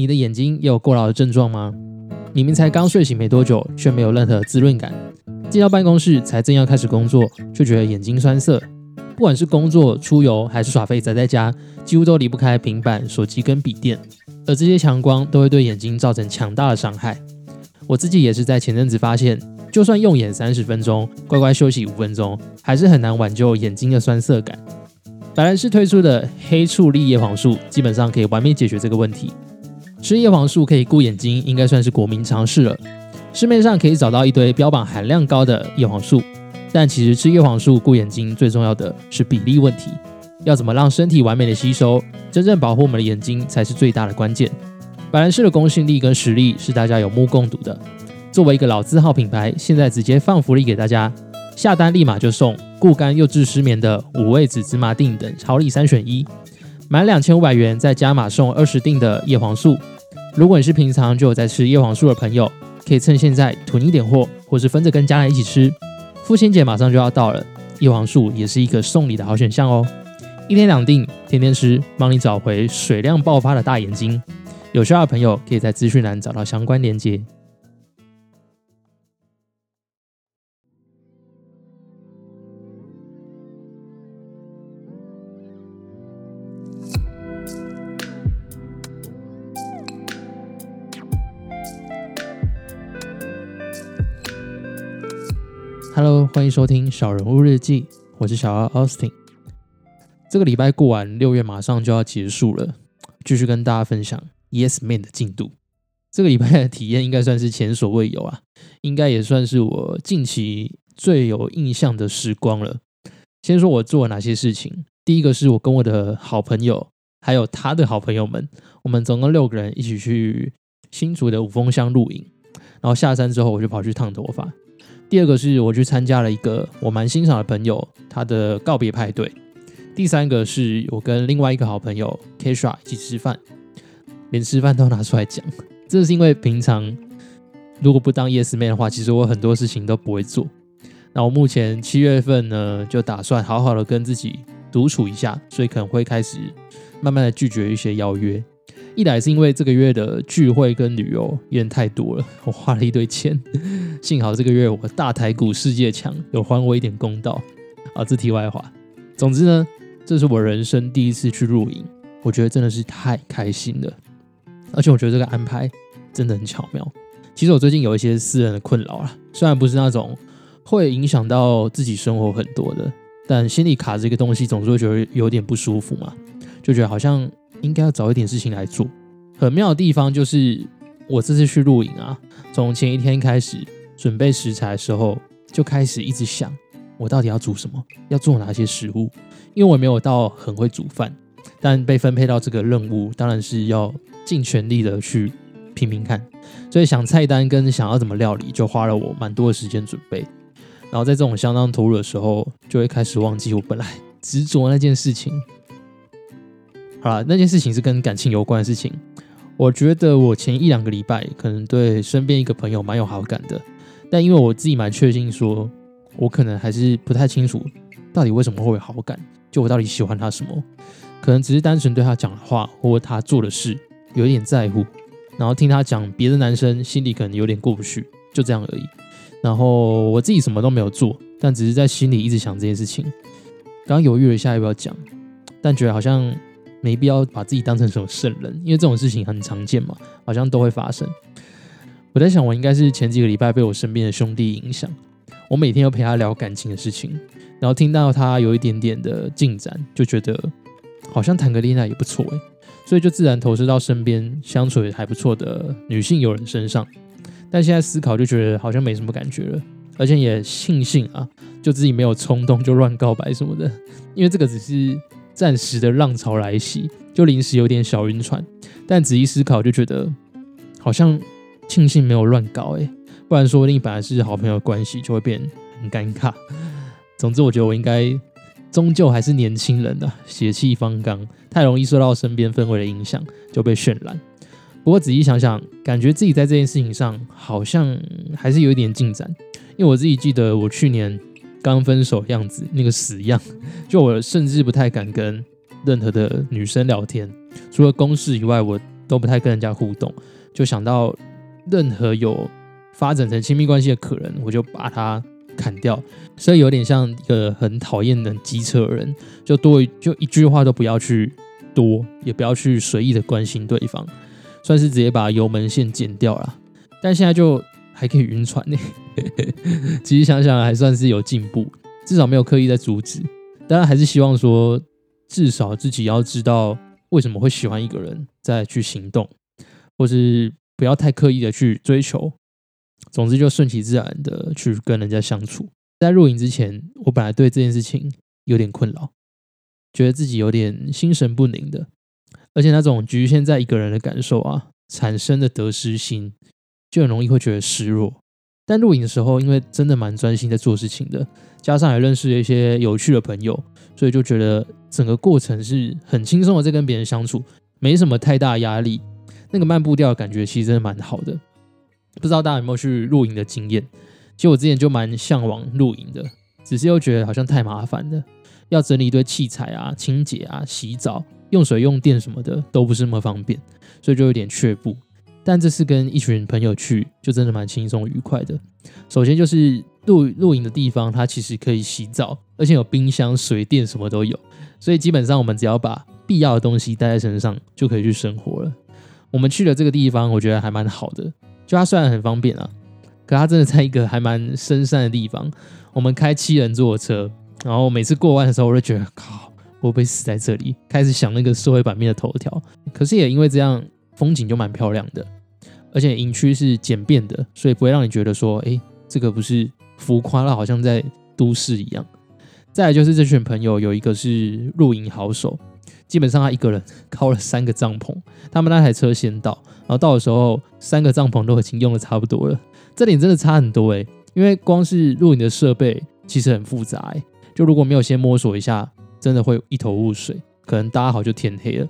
你的眼睛也有过劳的症状吗？明明才刚睡醒没多久，却没有任何滋润感。进到办公室才正要开始工作，就觉得眼睛酸涩。不管是工作、出游还是耍废宅在家，几乎都离不开平板、手机跟笔电。而这些强光都会对眼睛造成强大的伤害。我自己也是在前阵子发现，就算用眼三十分钟，乖乖休息五分钟，还是很难挽救眼睛的酸涩感。白兰氏推出的黑醋栗叶黄素，基本上可以完美解决这个问题。吃叶黄素可以顾眼睛，应该算是国民常识了。市面上可以找到一堆标榜含量高的叶黄素，但其实吃叶黄素顾眼睛最重要的是比例问题。要怎么让身体完美的吸收，真正保护我们的眼睛才是最大的关键。百兰氏的公信力跟实力是大家有目共睹的。作为一个老字号品牌，现在直接放福利给大家，下单立马就送固肝又治失眠的五味子芝麻锭等超力三选一。满两千五百元再加码送二十锭的叶黄素。如果你是平常就有在吃叶黄素的朋友，可以趁现在囤一点货，或是分着跟家人一起吃。父亲节马上就要到了，叶黄素也是一个送礼的好选项哦。一天两定，天天吃，帮你找回水量爆发的大眼睛。有需要的朋友可以在资讯栏找到相关链接。Hello，欢迎收听《小人物日记》，我是小奥 Austin。这个礼拜过完，六月马上就要结束了，继续跟大家分享 Yes Man 的进度。这个礼拜的体验应该算是前所未有啊，应该也算是我近期最有印象的时光了。先说我做了哪些事情，第一个是我跟我的好朋友，还有他的好朋友们，我们总共六个人一起去新竹的五峰乡露营，然后下山之后我就跑去烫头发。第二个是我去参加了一个我蛮欣赏的朋友他的告别派对。第三个是我跟另外一个好朋友 Kisha 一起吃饭，连吃饭都拿出来讲。这是因为平常如果不当 Yes Man 的话，其实我很多事情都不会做。那我目前七月份呢，就打算好好的跟自己独处一下，所以可能会开始慢慢的拒绝一些邀约。一来是因为这个月的聚会跟旅游有点太多了，我花了一堆钱。幸好这个月我大台股世界强，有还我一点公道。啊，这题外话。总之呢。这是我人生第一次去露营，我觉得真的是太开心了，而且我觉得这个安排真的很巧妙。其实我最近有一些私人的困扰啦，虽然不是那种会影响到自己生活很多的，但心里卡着一个东西，总是会觉得有点不舒服嘛，就觉得好像应该要找一点事情来做。很妙的地方就是，我这次去露营啊，从前一天开始准备食材的时候，就开始一直想，我到底要煮什么，要做哪些食物。因为我没有到很会煮饭，但被分配到这个任务，当然是要尽全力的去拼拼看。所以想菜单跟想要怎么料理，就花了我蛮多的时间准备。然后在这种相当投入的时候，就会开始忘记我本来执着那件事情。好了，那件事情是跟感情有关的事情。我觉得我前一两个礼拜可能对身边一个朋友蛮有好感的，但因为我自己蛮确信，说我可能还是不太清楚到底为什么会有好感。就我到底喜欢他什么？可能只是单纯对他讲的话或他做的事有一点在乎，然后听他讲别的男生，心里可能有点过不去，就这样而已。然后我自己什么都没有做，但只是在心里一直想这件事情。刚犹豫了一下要不要讲，但觉得好像没必要把自己当成什么圣人，因为这种事情很常见嘛，好像都会发生。我在想，我应该是前几个礼拜被我身边的兄弟影响。我每天要陪他聊感情的事情，然后听到他有一点点的进展，就觉得好像谈个恋爱也不错诶，所以就自然投射到身边相处也还不错的女性友人身上。但现在思考就觉得好像没什么感觉了，而且也庆幸啊，就自己没有冲动就乱告白什么的，因为这个只是暂时的浪潮来袭，就临时有点小晕船。但仔细思考就觉得好像庆幸没有乱搞诶。不然说不定本来是好朋友关系就会变很尴尬。总之，我觉得我应该终究还是年轻人的血气方刚，太容易受到身边氛围的影响就被渲染。不过仔细想想，感觉自己在这件事情上好像还是有一点进展。因为我自己记得我去年刚分手样子那个死样，就我甚至不太敢跟任何的女生聊天，除了公事以外，我都不太跟人家互动，就想到任何有发展成亲密关系的可能，我就把它砍掉。所以有点像一个很讨厌的机车人，就多就一句话都不要去多，也不要去随意的关心对方，算是直接把油门线剪掉了。但现在就还可以晕船呢，其实想想还算是有进步，至少没有刻意在阻止。当然还是希望说，至少自己要知道为什么会喜欢一个人，再去行动，或是不要太刻意的去追求。总之就顺其自然的去跟人家相处。在入营之前，我本来对这件事情有点困扰，觉得自己有点心神不宁的，而且那种局限在一个人的感受啊，产生的得失心。就很容易会觉得失落，但录影的时候，因为真的蛮专心在做事情的，加上也认识了一些有趣的朋友，所以就觉得整个过程是很轻松的在跟别人相处，没什么太大压力。那个慢步调的感觉其实真的蛮好的。不知道大家有没有去露营的经验？其实我之前就蛮向往露营的，只是又觉得好像太麻烦了，要整理一堆器材啊、清洁啊、洗澡、用水用电什么的都不是那么方便，所以就有点却步。但这次跟一群朋友去，就真的蛮轻松愉快的。首先就是露露营的地方，它其实可以洗澡，而且有冰箱、水电什么都有，所以基本上我们只要把必要的东西带在身上，就可以去生活了。我们去了这个地方，我觉得还蛮好的。就它虽然很方便啊，可它真的在一个还蛮深山的地方。我们开七人座的车，然后每次过弯的时候，我就觉得靠，我会不会死在这里？开始想那个社会版面的头条。可是也因为这样。风景就蛮漂亮的，而且营区是简便的，所以不会让你觉得说，哎，这个不是浮夸了，好像在都市一样。再来就是这群朋友有一个是露营好手，基本上他一个人 靠了三个帐篷，他们那台车先到，然后到的时候三个帐篷都已经用的差不多了，这点真的差很多哎，因为光是露营的设备其实很复杂，就如果没有先摸索一下，真的会一头雾水，可能搭好就天黑了。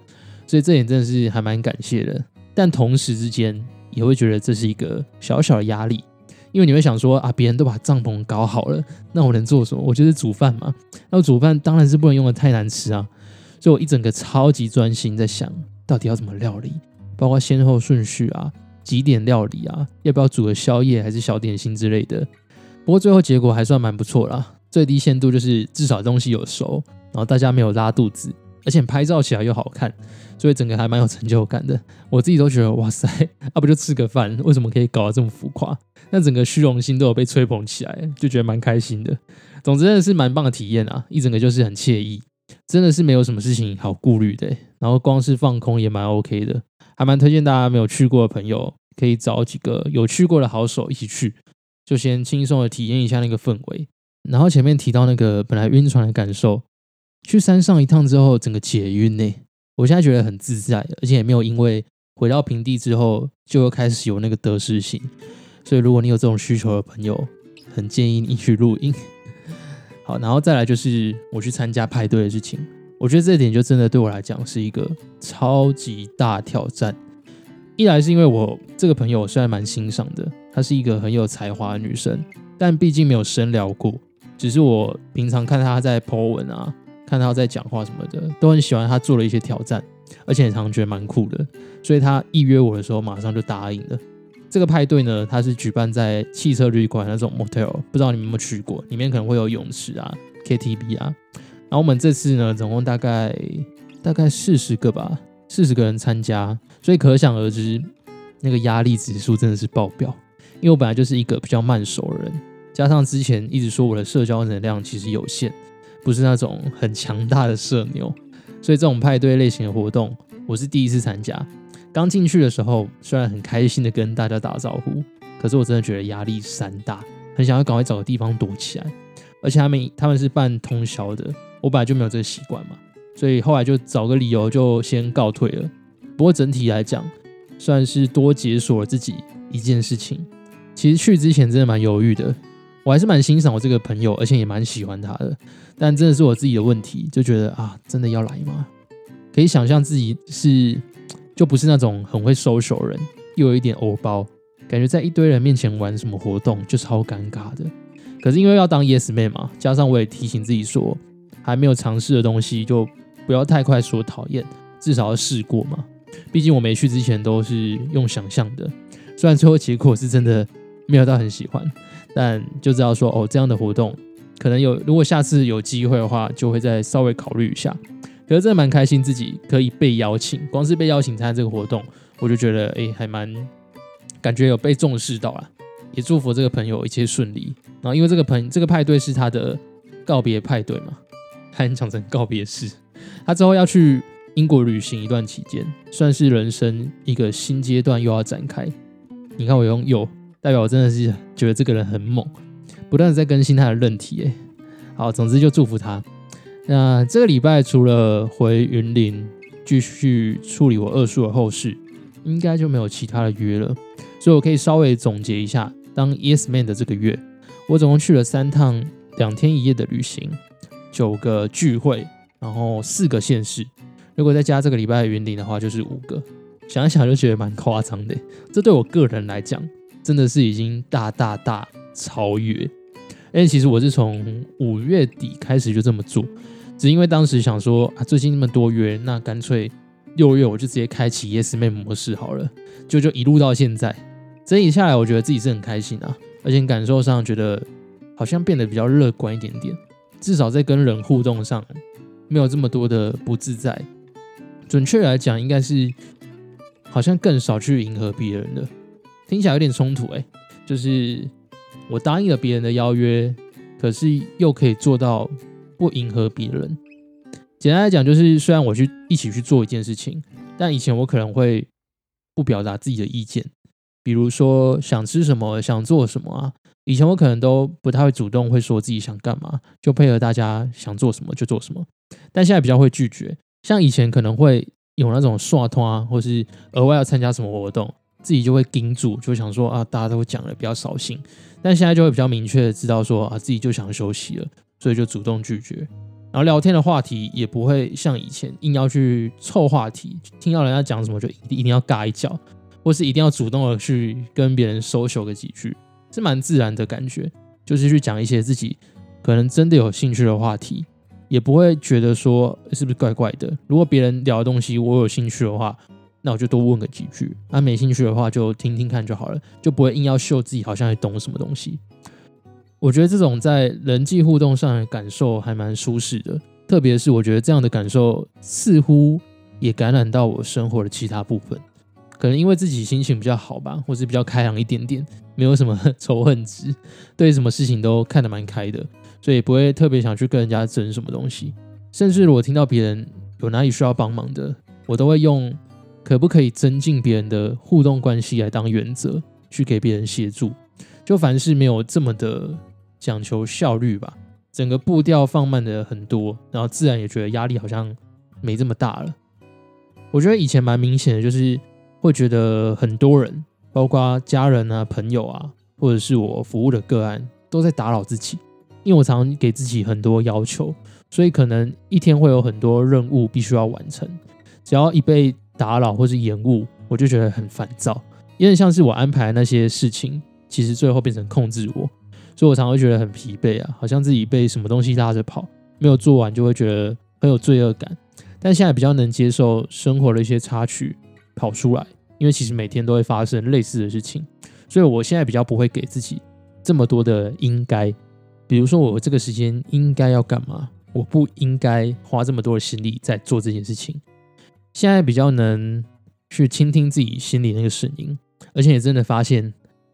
所以这点真的是还蛮感谢的，但同时之间也会觉得这是一个小小的压力，因为你会想说啊，别人都把帐篷搞好了，那我能做什么？我就是煮饭嘛。那煮饭当然是不能用的太难吃啊，所以我一整个超级专心在想到底要怎么料理，包括先后顺序啊，几点料理啊，要不要煮个宵夜还是小点心之类的。不过最后结果还算蛮不错啦，最低限度就是至少东西有熟，然后大家没有拉肚子。而且拍照起来又好看，所以整个还蛮有成就感的。我自己都觉得，哇塞，啊不就吃个饭，为什么可以搞得这么浮夸？那整个虚荣心都有被吹捧起来，就觉得蛮开心的。总之真的是蛮棒的体验啊，一整个就是很惬意，真的是没有什么事情好顾虑的。然后光是放空也蛮 OK 的，还蛮推荐大家没有去过的朋友，可以找几个有去过的好手一起去，就先轻松的体验一下那个氛围。然后前面提到那个本来晕船的感受。去山上一趟之后，整个解晕呢。我现在觉得很自在，而且也没有因为回到平地之后就又开始有那个得失心。所以如果你有这种需求的朋友，很建议你去露营。好，然后再来就是我去参加派对的事情。我觉得这点就真的对我来讲是一个超级大挑战。一来是因为我这个朋友我虽然蛮欣赏的，她是一个很有才华的女生，但毕竟没有深聊过，只是我平常看她在 po 文啊。看他在讲话什么的，都很喜欢他做了一些挑战，而且常常觉得蛮酷的，所以他一约我的时候，马上就答应了。这个派对呢，它是举办在汽车旅馆那种 motel，不知道你们有没有去过？里面可能会有泳池啊、KTV 啊。然后我们这次呢，总共大概大概四十个吧，四十个人参加，所以可想而知，那个压力指数真的是爆表。因为我本来就是一个比较慢熟的人，加上之前一直说我的社交能量其实有限。不是那种很强大的社牛，所以这种派对类型的活动，我是第一次参加。刚进去的时候，虽然很开心的跟大家打招呼，可是我真的觉得压力山大，很想要赶快找个地方躲起来。而且他们他们是办通宵的，我本来就没有这个习惯嘛，所以后来就找个理由就先告退了。不过整体来讲，算是多解锁了自己一件事情。其实去之前真的蛮犹豫的。我还是蛮欣赏我这个朋友，而且也蛮喜欢他的，但真的是我自己的问题，就觉得啊，真的要来吗？可以想象自己是就不是那种很会收手人，又有一点欧包，感觉在一堆人面前玩什么活动就超尴尬的。可是因为要当 yes man 嘛，加上我也提醒自己说，还没有尝试的东西就不要太快说讨厌，至少要试过嘛。毕竟我没去之前都是用想象的，虽然最后结果是真的没有到很喜欢，但就知道说哦，这样的活动可能有，如果下次有机会的话，就会再稍微考虑一下。可是真的蛮开心，自己可以被邀请，光是被邀请参加这个活动，我就觉得哎，还蛮感觉有被重视到了。也祝福这个朋友一切顺利。然后因为这个朋这个派对是他的告别派对嘛，还讲成告别式。他之后要去英国旅行一段期间，算是人生一个新阶段又要展开。你看我用又代表我真的是觉得这个人很猛，不断的在更新他的论题。哎，好，总之就祝福他。那这个礼拜除了回云林继续处理我二叔的后事，应该就没有其他的约了，所以我可以稍微总结一下，当 Yes Man 的这个月，我总共去了三趟两天一夜的旅行，九个聚会，然后四个县市。如果再加这个礼拜的云林的话，就是五个。想一想就觉得蛮夸张的，这对我个人来讲，真的是已经大大大超越。因为其实我是从五月底开始就这么做。只因为当时想说啊，最近那么多约，那干脆六月我就直接开启 Yes Man 模式好了，就就一路到现在，整理下来，我觉得自己是很开心啊，而且感受上觉得好像变得比较乐观一点点，至少在跟人互动上没有这么多的不自在。准确来讲，应该是好像更少去迎合别人了，听起来有点冲突哎，就是我答应了别人的邀约，可是又可以做到。不迎合别人，简单来讲就是，虽然我去一起去做一件事情，但以前我可能会不表达自己的意见，比如说想吃什么、想做什么啊，以前我可能都不太会主动会说自己想干嘛，就配合大家想做什么就做什么。但现在比较会拒绝，像以前可能会有那种刷通啊，或是额外要参加什么活动，自己就会盯住，就想说啊，大家都讲了，比较扫兴。但现在就会比较明确的知道说啊，自己就想休息了。所以就主动拒绝，然后聊天的话题也不会像以前硬要去凑话题，听到人家讲什么就一定要尬一脚，或是一定要主动的去跟别人 social 个几句，是蛮自然的感觉，就是去讲一些自己可能真的有兴趣的话题，也不会觉得说是不是怪怪的。如果别人聊的东西我有兴趣的话，那我就多问个几句；啊，没兴趣的话就听听看就好了，就不会硬要秀自己好像懂什么东西。我觉得这种在人际互动上的感受还蛮舒适的，特别是我觉得这样的感受似乎也感染到我生活的其他部分。可能因为自己心情比较好吧，或是比较开朗一点点，没有什么 仇恨值，对什么事情都看得蛮开的，所以不会特别想去跟人家争什么东西。甚至我听到别人有哪里需要帮忙的，我都会用可不可以增进别人的互动关系来当原则，去给别人协助。就凡事没有这么的。讲求效率吧，整个步调放慢的很多，然后自然也觉得压力好像没这么大了。我觉得以前蛮明显的，就是会觉得很多人，包括家人啊、朋友啊，或者是我服务的个案，都在打扰自己。因为我常常给自己很多要求，所以可能一天会有很多任务必须要完成。只要一被打扰或是延误，我就觉得很烦躁，有点像是我安排那些事情，其实最后变成控制我。所以我常常会觉得很疲惫啊，好像自己被什么东西拉着跑，没有做完就会觉得很有罪恶感。但现在比较能接受生活的一些插曲跑出来，因为其实每天都会发生类似的事情，所以我现在比较不会给自己这么多的应该。比如说我这个时间应该要干嘛，我不应该花这么多的心力在做这件事情。现在比较能去倾听自己心里那个声音，而且也真的发现。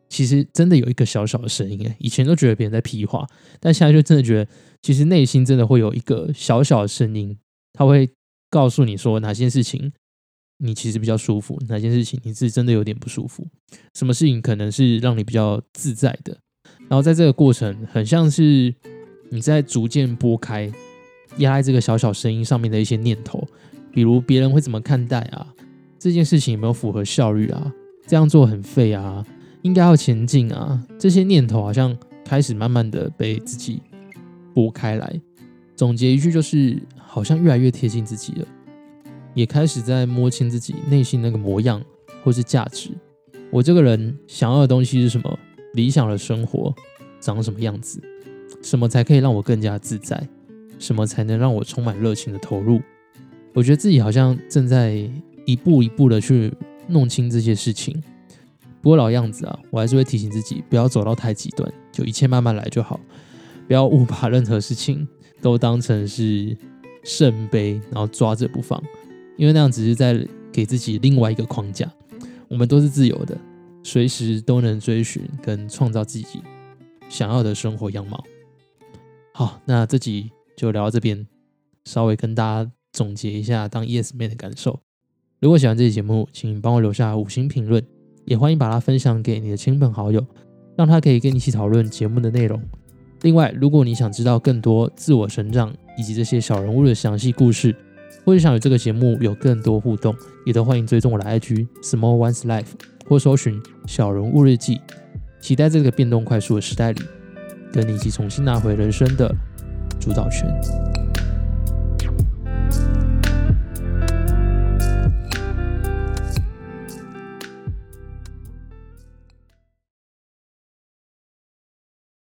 其实真的有一个小小的声音哎，以前都觉得别人在屁话，但现在就真的觉得，其实内心真的会有一个小小的声音，他会告诉你说哪件事情你其实比较舒服，哪件事情你是真的有点不舒服，什么事情可能是让你比较自在的。然后在这个过程，很像是你在逐渐拨开压在这个小小声音上面的一些念头，比如别人会怎么看待啊，这件事情有没有符合效率啊，这样做很废啊。应该要前进啊！这些念头好像开始慢慢的被自己拨开来。总结一句就是，好像越来越贴近自己了，也开始在摸清自己内心那个模样或是价值。我这个人想要的东西是什么？理想的生活长什么样子？什么才可以让我更加自在？什么才能让我充满热情的投入？我觉得自己好像正在一步一步的去弄清这些事情。不过老样子啊，我还是会提醒自己，不要走到太极端，就一切慢慢来就好，不要误把任何事情都当成是圣杯，然后抓着不放，因为那样只是在给自己另外一个框架。我们都是自由的，随时都能追寻跟创造自己想要的生活样貌。好，那这集就聊到这边，稍微跟大家总结一下当 Yes Man 的感受。如果喜欢这期节目，请帮我留下五星评论，也欢迎把它分享给你的亲朋好友，让他可以跟你一起讨论节目的内容。另外，如果你想知道更多自我成长以及这些小人物的详细故事，或者想与这个节目有更多互动，也都欢迎追踪我的 IG Small One's Life，或搜寻小人物日记。期待在这个变动快速的时代里，跟你一起重新拿回人生的主导权。